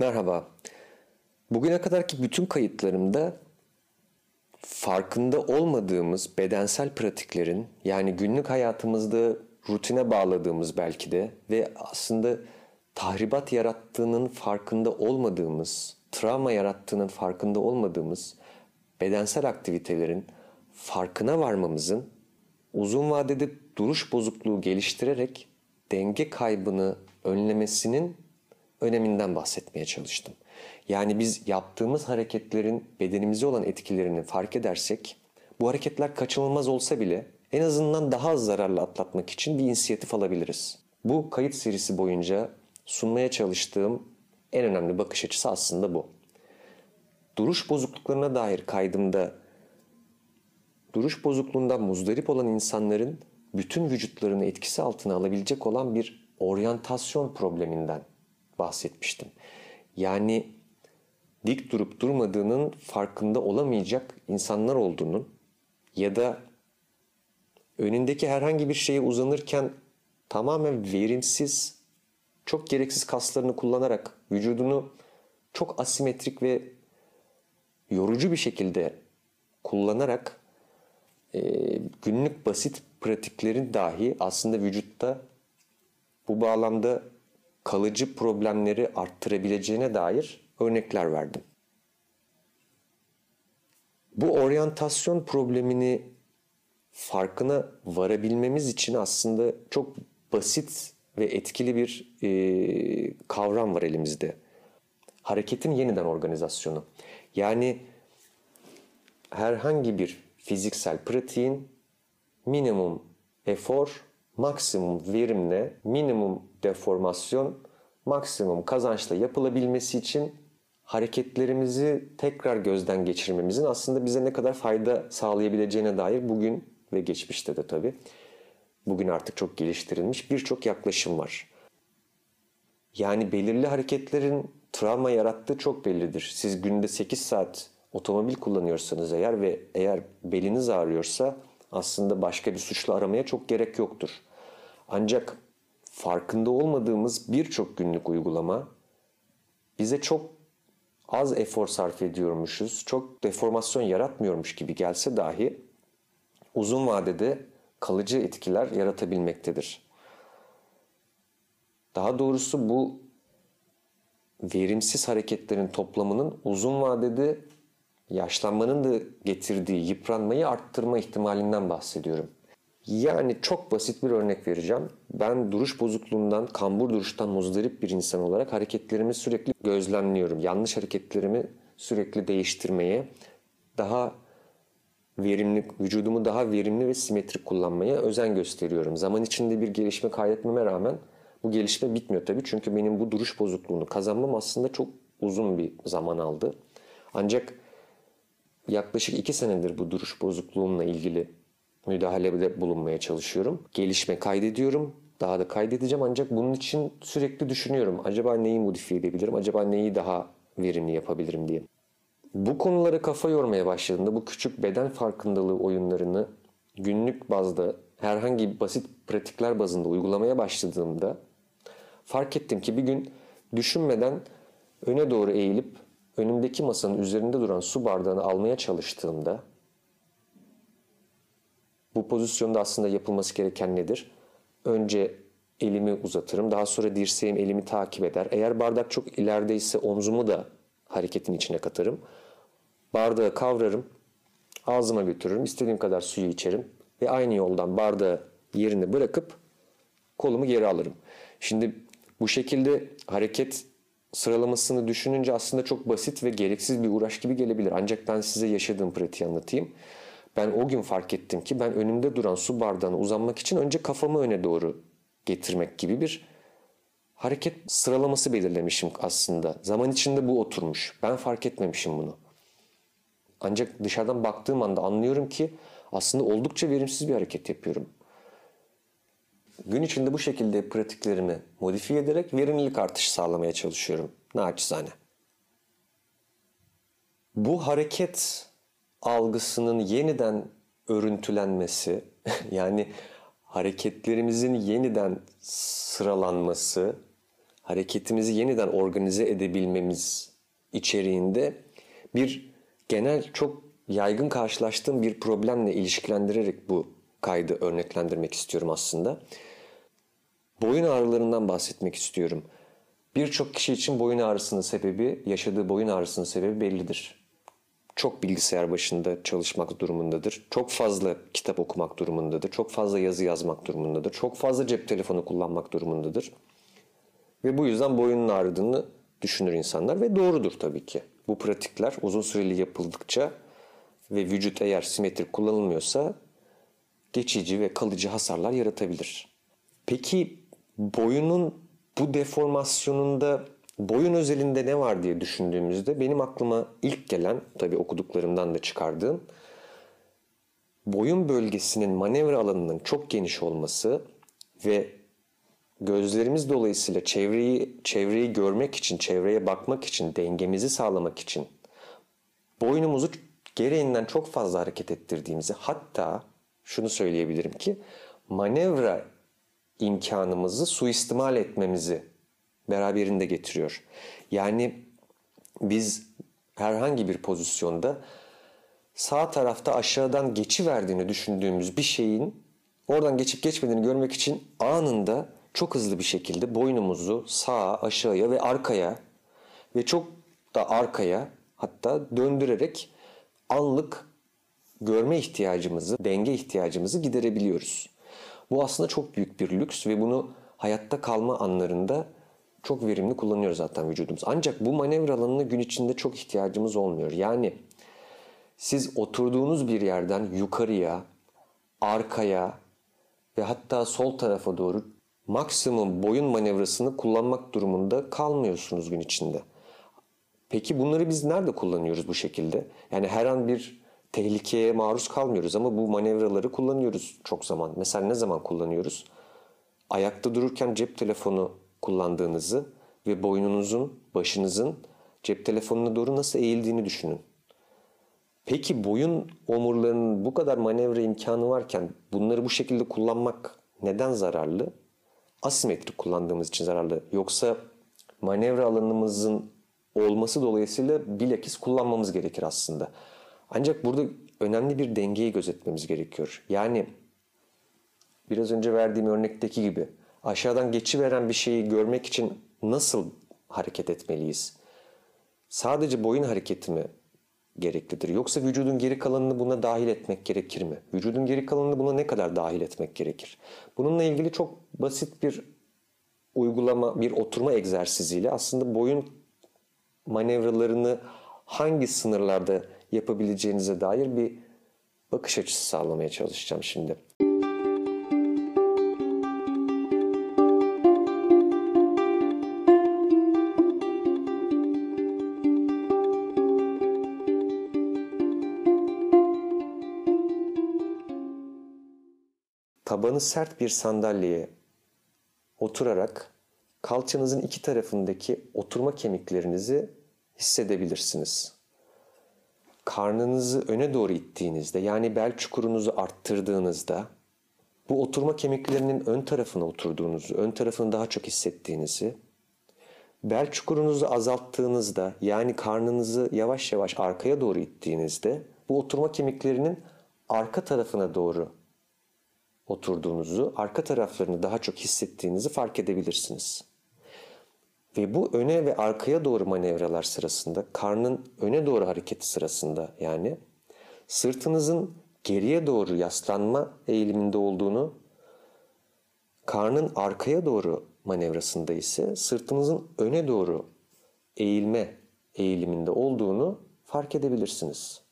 Merhaba. Bugüne kadarki bütün kayıtlarımda farkında olmadığımız bedensel pratiklerin yani günlük hayatımızda rutine bağladığımız belki de ve aslında tahribat yarattığının farkında olmadığımız, travma yarattığının farkında olmadığımız bedensel aktivitelerin farkına varmamızın uzun vadede duruş bozukluğu geliştirerek denge kaybını önlemesinin öneminden bahsetmeye çalıştım. Yani biz yaptığımız hareketlerin bedenimize olan etkilerini fark edersek bu hareketler kaçınılmaz olsa bile en azından daha az zararlı atlatmak için bir inisiyatif alabiliriz. Bu kayıt serisi boyunca sunmaya çalıştığım en önemli bakış açısı aslında bu. Duruş bozukluklarına dair kaydımda duruş bozukluğundan muzdarip olan insanların bütün vücutlarını etkisi altına alabilecek olan bir oryantasyon probleminden bahsetmiştim. Yani dik durup durmadığının farkında olamayacak insanlar olduğunun ya da önündeki herhangi bir şeye uzanırken tamamen verimsiz, çok gereksiz kaslarını kullanarak vücudunu çok asimetrik ve yorucu bir şekilde kullanarak e, günlük basit pratiklerin dahi aslında vücutta bu bağlamda kalıcı problemleri arttırabileceğine dair örnekler verdim. Bu oryantasyon problemini farkına varabilmemiz için aslında çok basit ve etkili bir e, kavram var elimizde. Hareketin yeniden organizasyonu. Yani herhangi bir fiziksel pratiğin minimum efor, maksimum verimle, minimum deformasyon, maksimum kazançla yapılabilmesi için hareketlerimizi tekrar gözden geçirmemizin aslında bize ne kadar fayda sağlayabileceğine dair bugün ve geçmişte de tabii bugün artık çok geliştirilmiş birçok yaklaşım var. Yani belirli hareketlerin travma yarattığı çok bellidir. Siz günde 8 saat otomobil kullanıyorsanız eğer ve eğer beliniz ağrıyorsa aslında başka bir suçlu aramaya çok gerek yoktur. Ancak farkında olmadığımız birçok günlük uygulama bize çok az efor sarf ediyormuşuz, çok deformasyon yaratmıyormuş gibi gelse dahi uzun vadede kalıcı etkiler yaratabilmektedir. Daha doğrusu bu verimsiz hareketlerin toplamının uzun vadede yaşlanmanın da getirdiği yıpranmayı arttırma ihtimalinden bahsediyorum. Yani çok basit bir örnek vereceğim. Ben duruş bozukluğundan, kambur duruştan muzdarip bir insan olarak hareketlerimi sürekli gözlemliyorum. Yanlış hareketlerimi sürekli değiştirmeye, daha verimli, vücudumu daha verimli ve simetrik kullanmaya özen gösteriyorum. Zaman içinde bir gelişme kaydetmeme rağmen bu gelişme bitmiyor tabii. Çünkü benim bu duruş bozukluğunu kazanmam aslında çok uzun bir zaman aldı. Ancak yaklaşık iki senedir bu duruş bozukluğumla ilgili müdahalede bulunmaya çalışıyorum. Gelişme kaydediyorum. Daha da kaydedeceğim ancak bunun için sürekli düşünüyorum. Acaba neyi modifiye edebilirim? Acaba neyi daha verimli yapabilirim diye. Bu konulara kafa yormaya başladığımda bu küçük beden farkındalığı oyunlarını günlük bazda herhangi basit pratikler bazında uygulamaya başladığımda fark ettim ki bir gün düşünmeden öne doğru eğilip önümdeki masanın üzerinde duran su bardağını almaya çalıştığımda bu pozisyonda aslında yapılması gereken nedir? Önce elimi uzatırım. Daha sonra dirseğim elimi takip eder. Eğer bardak çok ilerideyse omzumu da hareketin içine katarım. Bardağı kavrarım. Ağzıma götürürüm. İstediğim kadar suyu içerim. Ve aynı yoldan bardağı yerine bırakıp kolumu geri alırım. Şimdi bu şekilde hareket sıralamasını düşününce aslında çok basit ve gereksiz bir uğraş gibi gelebilir. Ancak ben size yaşadığım pratiği anlatayım. Ben o gün fark ettim ki ben önümde duran su bardağına uzanmak için önce kafamı öne doğru getirmek gibi bir hareket sıralaması belirlemişim aslında. Zaman içinde bu oturmuş. Ben fark etmemişim bunu. Ancak dışarıdan baktığım anda anlıyorum ki aslında oldukça verimsiz bir hareket yapıyorum. Gün içinde bu şekilde pratiklerimi modifiye ederek verimlilik artışı sağlamaya çalışıyorum. Naçizane. Bu hareket algısının yeniden örüntülenmesi yani hareketlerimizin yeniden sıralanması, hareketimizi yeniden organize edebilmemiz içeriğinde bir genel çok yaygın karşılaştığım bir problemle ilişkilendirerek bu kaydı örneklendirmek istiyorum aslında. Boyun ağrılarından bahsetmek istiyorum. Birçok kişi için boyun ağrısının sebebi, yaşadığı boyun ağrısının sebebi bellidir. Çok bilgisayar başında çalışmak durumundadır. Çok fazla kitap okumak durumundadır. Çok fazla yazı yazmak durumundadır. Çok fazla cep telefonu kullanmak durumundadır. Ve bu yüzden boyunun ağrıdığını düşünür insanlar ve doğrudur tabii ki. Bu pratikler uzun süreli yapıldıkça ve vücut eğer simetrik kullanılmıyorsa geçici ve kalıcı hasarlar yaratabilir. Peki boyunun bu deformasyonunda boyun özelinde ne var diye düşündüğümüzde benim aklıma ilk gelen tabii okuduklarımdan da çıkardığım boyun bölgesinin manevra alanının çok geniş olması ve gözlerimiz dolayısıyla çevreyi çevreyi görmek için, çevreye bakmak için, dengemizi sağlamak için boynumuzu gereğinden çok fazla hareket ettirdiğimizi hatta şunu söyleyebilirim ki manevra imkanımızı suistimal etmemizi beraberinde getiriyor. Yani biz herhangi bir pozisyonda sağ tarafta aşağıdan geçi verdiğini düşündüğümüz bir şeyin oradan geçip geçmediğini görmek için anında çok hızlı bir şekilde boynumuzu sağa, aşağıya ve arkaya ve çok da arkaya hatta döndürerek anlık görme ihtiyacımızı, denge ihtiyacımızı giderebiliyoruz. Bu aslında çok büyük bir lüks ve bunu hayatta kalma anlarında çok verimli kullanıyoruz zaten vücudumuz. Ancak bu manevra alanına gün içinde çok ihtiyacımız olmuyor. Yani siz oturduğunuz bir yerden yukarıya, arkaya ve hatta sol tarafa doğru maksimum boyun manevrasını kullanmak durumunda kalmıyorsunuz gün içinde. Peki bunları biz nerede kullanıyoruz bu şekilde? Yani her an bir tehlikeye maruz kalmıyoruz ama bu manevraları kullanıyoruz çok zaman. Mesela ne zaman kullanıyoruz? Ayakta dururken cep telefonu kullandığınızı ve boynunuzun, başınızın cep telefonuna doğru nasıl eğildiğini düşünün. Peki boyun omurlarının bu kadar manevra imkanı varken bunları bu şekilde kullanmak neden zararlı? Asimetrik kullandığımız için zararlı. Yoksa manevra alanımızın olması dolayısıyla bilakis kullanmamız gerekir aslında. Ancak burada önemli bir dengeyi gözetmemiz gerekiyor. Yani biraz önce verdiğim örnekteki gibi aşağıdan geçiveren bir şeyi görmek için nasıl hareket etmeliyiz? Sadece boyun hareketi mi gereklidir? Yoksa vücudun geri kalanını buna dahil etmek gerekir mi? Vücudun geri kalanını buna ne kadar dahil etmek gerekir? Bununla ilgili çok basit bir uygulama, bir oturma egzersiziyle aslında boyun manevralarını hangi sınırlarda yapabileceğinize dair bir bakış açısı sağlamaya çalışacağım şimdi. Tabanı sert bir sandalyeye oturarak kalçanızın iki tarafındaki oturma kemiklerinizi hissedebilirsiniz. Karnınızı öne doğru ittiğinizde yani bel çukurunuzu arttırdığınızda bu oturma kemiklerinin ön tarafına oturduğunuzu, ön tarafını daha çok hissettiğinizi, bel çukurunuzu azalttığınızda yani karnınızı yavaş yavaş arkaya doğru ittiğinizde bu oturma kemiklerinin arka tarafına doğru oturduğunuzu, arka taraflarını daha çok hissettiğinizi fark edebilirsiniz. Ve bu öne ve arkaya doğru manevralar sırasında, karnın öne doğru hareketi sırasında yani sırtınızın geriye doğru yaslanma eğiliminde olduğunu, karnın arkaya doğru manevrasında ise sırtınızın öne doğru eğilme eğiliminde olduğunu fark edebilirsiniz.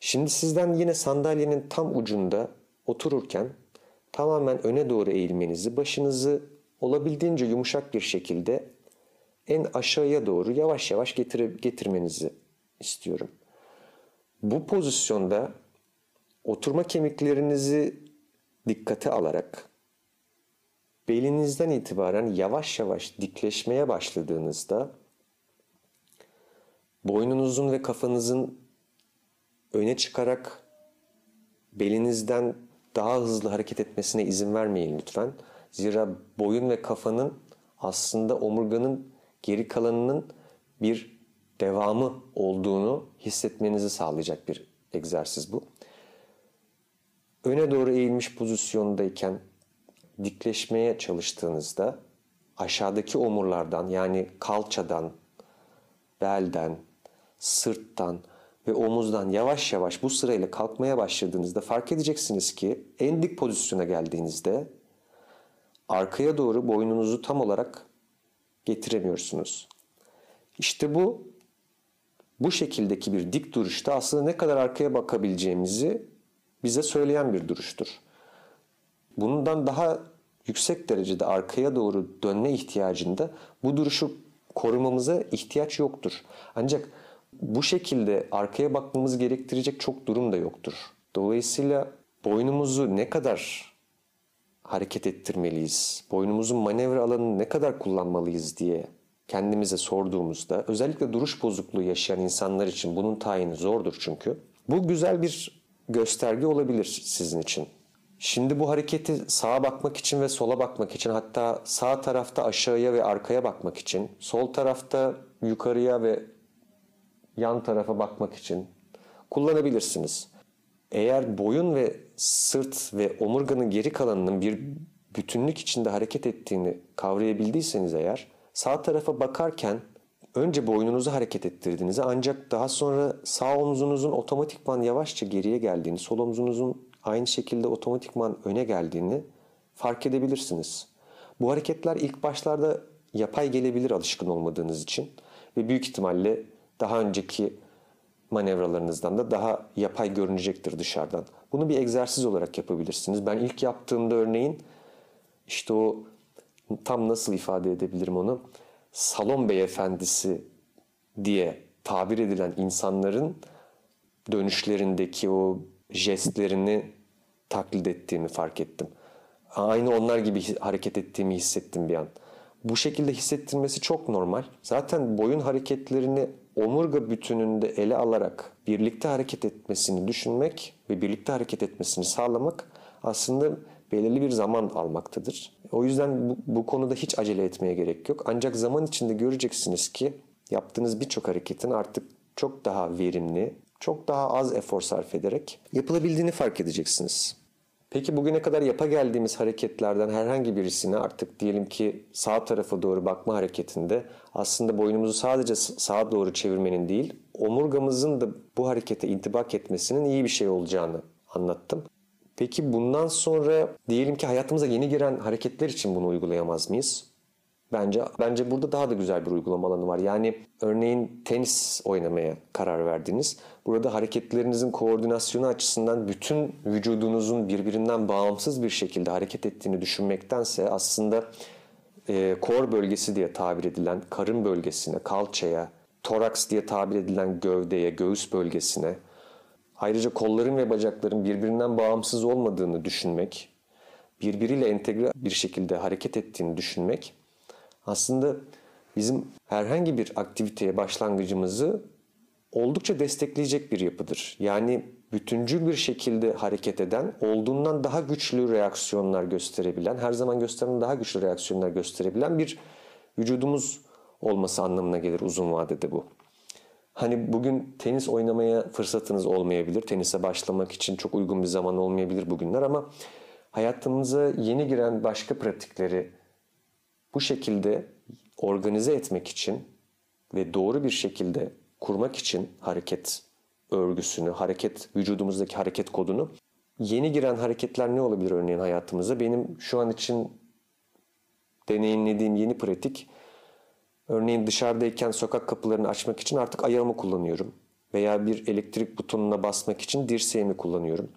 Şimdi sizden yine sandalyenin tam ucunda otururken tamamen öne doğru eğilmenizi, başınızı olabildiğince yumuşak bir şekilde en aşağıya doğru yavaş yavaş getire, getirmenizi istiyorum. Bu pozisyonda oturma kemiklerinizi dikkate alarak belinizden itibaren yavaş yavaş dikleşmeye başladığınızda boynunuzun ve kafanızın öne çıkarak belinizden daha hızlı hareket etmesine izin vermeyin lütfen. Zira boyun ve kafanın aslında omurganın geri kalanının bir devamı olduğunu hissetmenizi sağlayacak bir egzersiz bu. Öne doğru eğilmiş pozisyondayken dikleşmeye çalıştığınızda aşağıdaki omurlardan yani kalçadan, belden, sırttan ve omuzdan yavaş yavaş bu sırayla kalkmaya başladığınızda fark edeceksiniz ki en dik pozisyona geldiğinizde arkaya doğru boynunuzu tam olarak getiremiyorsunuz. İşte bu bu şekildeki bir dik duruşta aslında ne kadar arkaya bakabileceğimizi bize söyleyen bir duruştur. Bundan daha yüksek derecede arkaya doğru dönme ihtiyacında bu duruşu korumamıza ihtiyaç yoktur. Ancak bu şekilde arkaya bakmamız gerektirecek çok durum da yoktur. Dolayısıyla boynumuzu ne kadar hareket ettirmeliyiz, boynumuzun manevra alanını ne kadar kullanmalıyız diye kendimize sorduğumuzda özellikle duruş bozukluğu yaşayan insanlar için bunun tayini zordur çünkü. Bu güzel bir gösterge olabilir sizin için. Şimdi bu hareketi sağa bakmak için ve sola bakmak için hatta sağ tarafta aşağıya ve arkaya bakmak için, sol tarafta yukarıya ve yan tarafa bakmak için kullanabilirsiniz. Eğer boyun ve sırt ve omurganın geri kalanının bir bütünlük içinde hareket ettiğini kavrayabildiyseniz eğer sağ tarafa bakarken önce boynunuzu hareket ettirdiğinizi ancak daha sonra sağ omzunuzun otomatikman yavaşça geriye geldiğini, sol omzunuzun aynı şekilde otomatikman öne geldiğini fark edebilirsiniz. Bu hareketler ilk başlarda yapay gelebilir alışkın olmadığınız için ve büyük ihtimalle daha önceki manevralarınızdan da daha yapay görünecektir dışarıdan. Bunu bir egzersiz olarak yapabilirsiniz. Ben ilk yaptığımda örneğin işte o tam nasıl ifade edebilirim onu? Salon beyefendisi diye tabir edilen insanların dönüşlerindeki o jestlerini taklit ettiğimi fark ettim. Aynı onlar gibi hareket ettiğimi hissettim bir an. Bu şekilde hissettirmesi çok normal. Zaten boyun hareketlerini omurga bütününde ele alarak birlikte hareket etmesini düşünmek ve birlikte hareket etmesini sağlamak aslında belirli bir zaman almaktadır. O yüzden bu, bu konuda hiç acele etmeye gerek yok. Ancak zaman içinde göreceksiniz ki yaptığınız birçok hareketin artık çok daha verimli, çok daha az efor sarf ederek yapılabildiğini fark edeceksiniz. Peki bugüne kadar yapa geldiğimiz hareketlerden herhangi birisini artık diyelim ki sağ tarafa doğru bakma hareketinde aslında boynumuzu sadece sağa doğru çevirmenin değil, omurgamızın da bu harekete intibak etmesinin iyi bir şey olacağını anlattım. Peki bundan sonra diyelim ki hayatımıza yeni giren hareketler için bunu uygulayamaz mıyız? Bence bence burada daha da güzel bir uygulama alanı var. Yani örneğin tenis oynamaya karar verdiniz. Burada hareketlerinizin koordinasyonu açısından bütün vücudunuzun birbirinden bağımsız bir şekilde hareket ettiğini düşünmektense aslında e, kor bölgesi diye tabir edilen karın bölgesine, kalçaya, toraks diye tabir edilen gövdeye, göğüs bölgesine, ayrıca kolların ve bacakların birbirinden bağımsız olmadığını düşünmek, birbiriyle entegre bir şekilde hareket ettiğini düşünmek aslında bizim herhangi bir aktiviteye başlangıcımızı oldukça destekleyecek bir yapıdır. Yani bütüncül bir şekilde hareket eden, olduğundan daha güçlü reaksiyonlar gösterebilen, her zaman gösteren daha güçlü reaksiyonlar gösterebilen bir vücudumuz olması anlamına gelir uzun vadede bu. Hani bugün tenis oynamaya fırsatınız olmayabilir. Tenise başlamak için çok uygun bir zaman olmayabilir bugünler ama hayatımıza yeni giren başka pratikleri bu şekilde organize etmek için ve doğru bir şekilde kurmak için hareket örgüsünü, hareket vücudumuzdaki hareket kodunu yeni giren hareketler ne olabilir örneğin hayatımıza? Benim şu an için deneyimlediğim yeni pratik örneğin dışarıdayken sokak kapılarını açmak için artık ayağımı kullanıyorum veya bir elektrik butonuna basmak için dirseğimi kullanıyorum.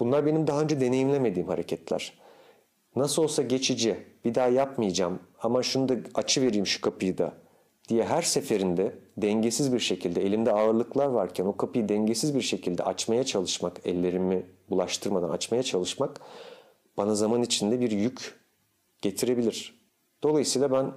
Bunlar benim daha önce deneyimlemediğim hareketler. Nasıl olsa geçici, bir daha yapmayacağım ama şunu da açı vereyim şu kapıyı da diye her seferinde dengesiz bir şekilde elimde ağırlıklar varken o kapıyı dengesiz bir şekilde açmaya çalışmak, ellerimi bulaştırmadan açmaya çalışmak bana zaman içinde bir yük getirebilir. Dolayısıyla ben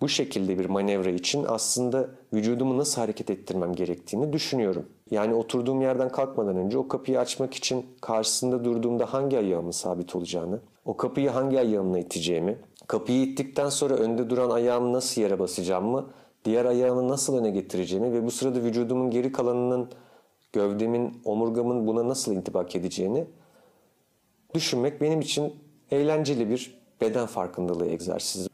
bu şekilde bir manevra için aslında vücudumu nasıl hareket ettirmem gerektiğini düşünüyorum. Yani oturduğum yerden kalkmadan önce o kapıyı açmak için karşısında durduğumda hangi ayağımın sabit olacağını, o kapıyı hangi ayağımla iteceğimi, kapıyı ittikten sonra önde duran ayağımı nasıl yere basacağımı, diğer ayağımı nasıl öne getireceğimi ve bu sırada vücudumun geri kalanının, gövdemin, omurgamın buna nasıl intibak edeceğini düşünmek benim için eğlenceli bir beden farkındalığı egzersizi.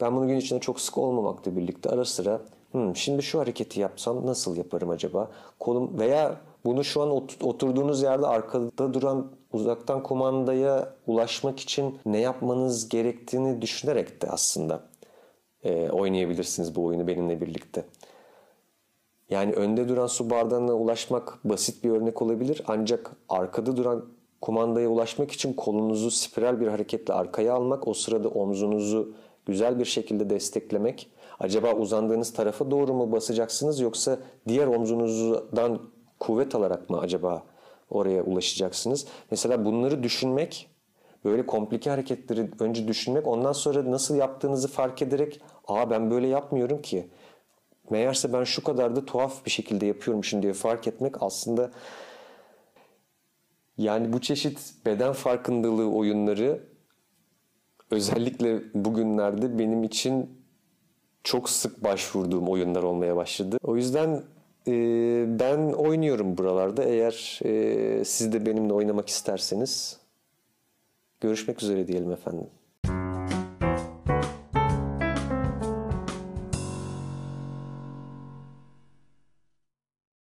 Ben bunu gün içinde çok sık olmamakla birlikte ara sıra hmm, şimdi şu hareketi yapsam nasıl yaparım acaba? Kolum veya bunu şu an oturduğunuz yerde arkada duran uzaktan kumandaya ulaşmak için ne yapmanız gerektiğini düşünerek de aslında e, oynayabilirsiniz bu oyunu benimle birlikte. Yani önde duran su bardağına ulaşmak basit bir örnek olabilir ancak arkada duran kumandaya ulaşmak için kolunuzu spiral bir hareketle arkaya almak, o sırada omzunuzu güzel bir şekilde desteklemek. Acaba uzandığınız tarafa doğru mu basacaksınız yoksa diğer omzunuzdan kuvvet alarak mı acaba oraya ulaşacaksınız? Mesela bunları düşünmek, böyle komplike hareketleri önce düşünmek, ondan sonra nasıl yaptığınızı fark ederek, aa ben böyle yapmıyorum ki. Meğerse ben şu kadar da tuhaf bir şekilde yapıyormuşum diye fark etmek aslında yani bu çeşit beden farkındalığı oyunları özellikle bugünlerde benim için çok sık başvurduğum oyunlar olmaya başladı. O yüzden e, ben oynuyorum buralarda. Eğer e, siz de benimle oynamak isterseniz görüşmek üzere diyelim efendim.